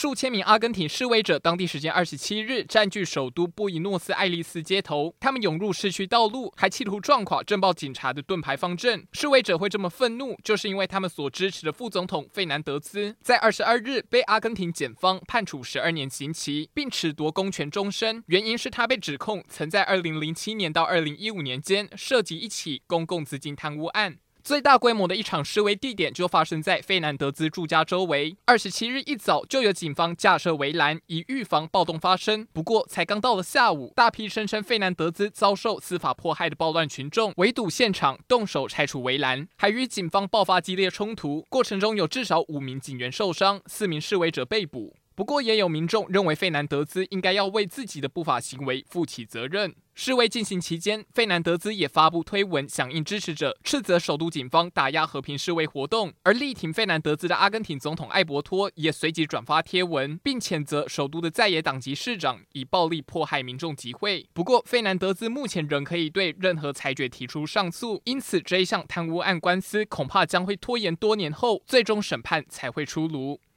数千名阿根廷示威者当地时间二十七日占据首都布宜诺斯艾利斯街头，他们涌入市区道路，还企图撞垮镇暴警察的盾牌方阵。示威者会这么愤怒，就是因为他们所支持的副总统费南德兹在二十二日被阿根廷检方判处十二年刑期，并褫夺公权终身。原因是他被指控曾在二零零七年到二零一五年间涉及一起公共资金贪污案。最大规模的一场示威地点就发生在费南德兹住家周围。二十七日一早就有警方架设围栏，以预防暴动发生。不过，才刚到了下午，大批声称费南德兹遭受司法迫害的暴乱群众围堵现场，动手拆除围栏，还与警方爆发激烈冲突。过程中有至少五名警员受伤，四名示威者被捕。不过，也有民众认为费南德兹应该要为自己的不法行为负起责任。示威进行期间，费南德兹也发布推文响应支持者，斥责首都警方打压和平示威活动。而力挺费南德兹的阿根廷总统艾伯托也随即转发贴文，并谴责首都的在野党籍市长以暴力迫害民众集会。不过，费南德兹目前仍可以对任何裁决提出上诉，因此这一项贪污案官司恐怕将会拖延多年后，最终审判才会出炉。